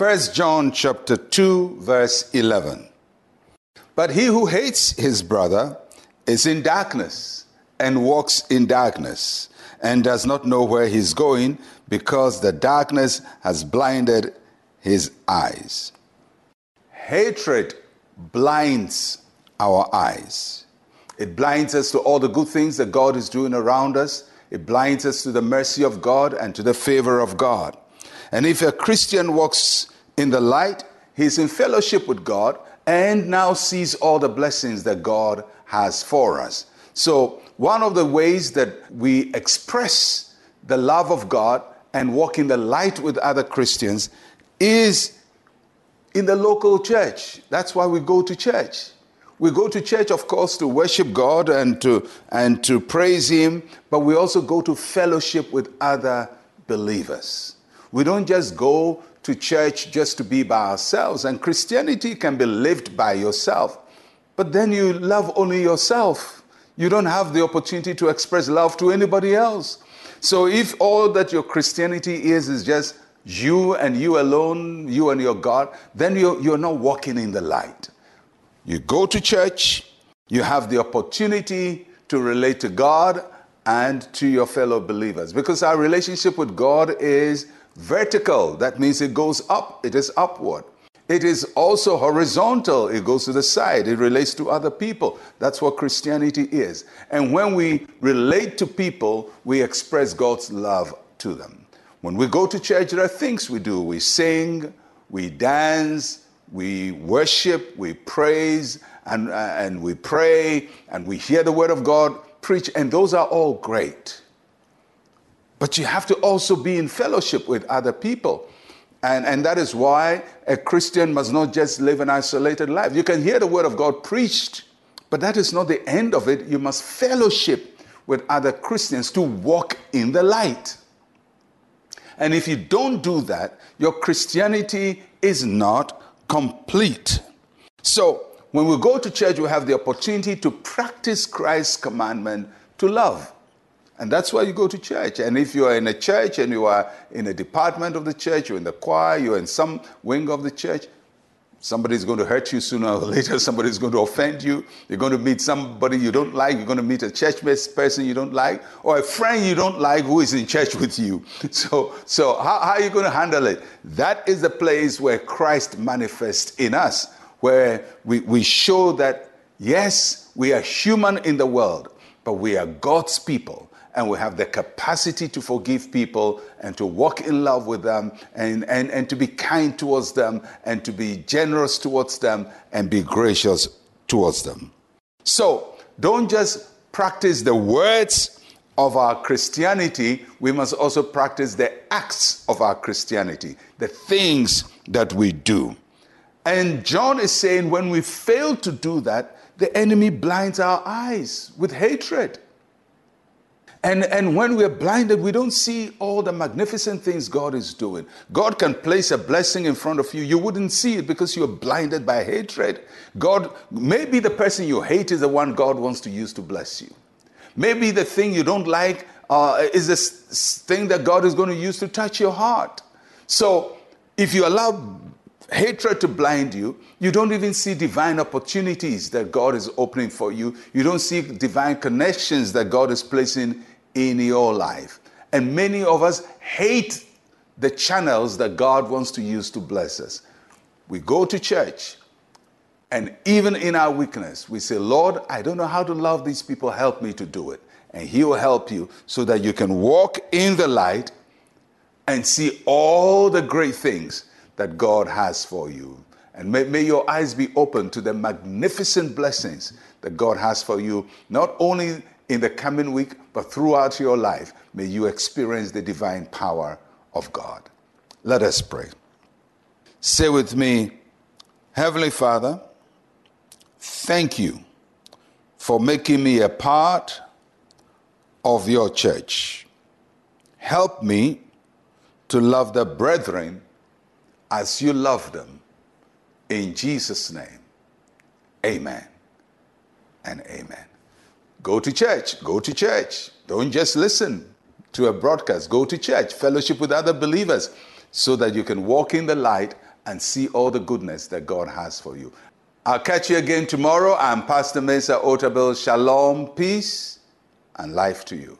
1 John chapter 2 verse 11. But he who hates his brother is in darkness and walks in darkness and does not know where he's going because the darkness has blinded his eyes. Hatred blinds our eyes. It blinds us to all the good things that God is doing around us. It blinds us to the mercy of God and to the favor of God. And if a Christian walks in the light, he's in fellowship with God and now sees all the blessings that God has for us. So, one of the ways that we express the love of God and walk in the light with other Christians is in the local church. That's why we go to church. We go to church, of course, to worship God and to, and to praise Him, but we also go to fellowship with other believers. We don't just go to church just to be by ourselves, and Christianity can be lived by yourself, but then you love only yourself. You don't have the opportunity to express love to anybody else. So if all that your Christianity is is just you and you alone, you and your God, then you're, you're not walking in the light. You go to church, you have the opportunity to relate to God and to your fellow believers because our relationship with God is vertical. That means it goes up, it is upward. It is also horizontal, it goes to the side, it relates to other people. That's what Christianity is. And when we relate to people, we express God's love to them. When we go to church, there are things we do. We sing, we dance, we worship, we praise, and, uh, and we pray, and we hear the word of God preach, and those are all great. But you have to also be in fellowship with other people. And, and that is why a Christian must not just live an isolated life. You can hear the word of God preached, but that is not the end of it. You must fellowship with other Christians to walk in the light. And if you don't do that, your Christianity is not complete. So, when we go to church, we have the opportunity to practice Christ's commandment to love. And that's why you go to church. And if you are in a church and you are in a department of the church, you're in the choir, you're in some wing of the church, Somebody's going to hurt you sooner or later. Somebody's going to offend you. You're going to meet somebody you don't like. You're going to meet a church person you don't like, or a friend you don't like who is in church with you. So, so how, how are you going to handle it? That is the place where Christ manifests in us, where we, we show that, yes, we are human in the world, but we are God's people and we have the capacity to forgive people and to walk in love with them and, and, and to be kind towards them and to be generous towards them and be gracious towards them. So don't just practice the words of our Christianity, we must also practice the acts of our Christianity, the things that we do. And John is saying when we fail to do that, the enemy blinds our eyes with hatred. And, and when we're blinded, we don't see all the magnificent things God is doing. God can place a blessing in front of you. You wouldn't see it because you're blinded by hatred. God, maybe the person you hate is the one God wants to use to bless you. Maybe the thing you don't like uh, is this thing that God is going to use to touch your heart. So if you allow hatred to blind you, you don't even see divine opportunities that God is opening for you. You don't see divine connections that God is placing in your life. And many of us hate the channels that God wants to use to bless us. We go to church, and even in our weakness, we say, Lord, I don't know how to love these people. Help me to do it. And He will help you so that you can walk in the light and see all the great things that God has for you. And may, may your eyes be open to the magnificent blessings that God has for you, not only in the coming week, but throughout your life, may you experience the divine power of God. Let us pray. Say with me, Heavenly Father, thank you for making me a part of your church. Help me to love the brethren as you love them. In Jesus' name, amen and amen. Go to church. Go to church. Don't just listen to a broadcast. Go to church. Fellowship with other believers so that you can walk in the light and see all the goodness that God has for you. I'll catch you again tomorrow. I'm Pastor Mensa Otabil. Shalom, peace, and life to you.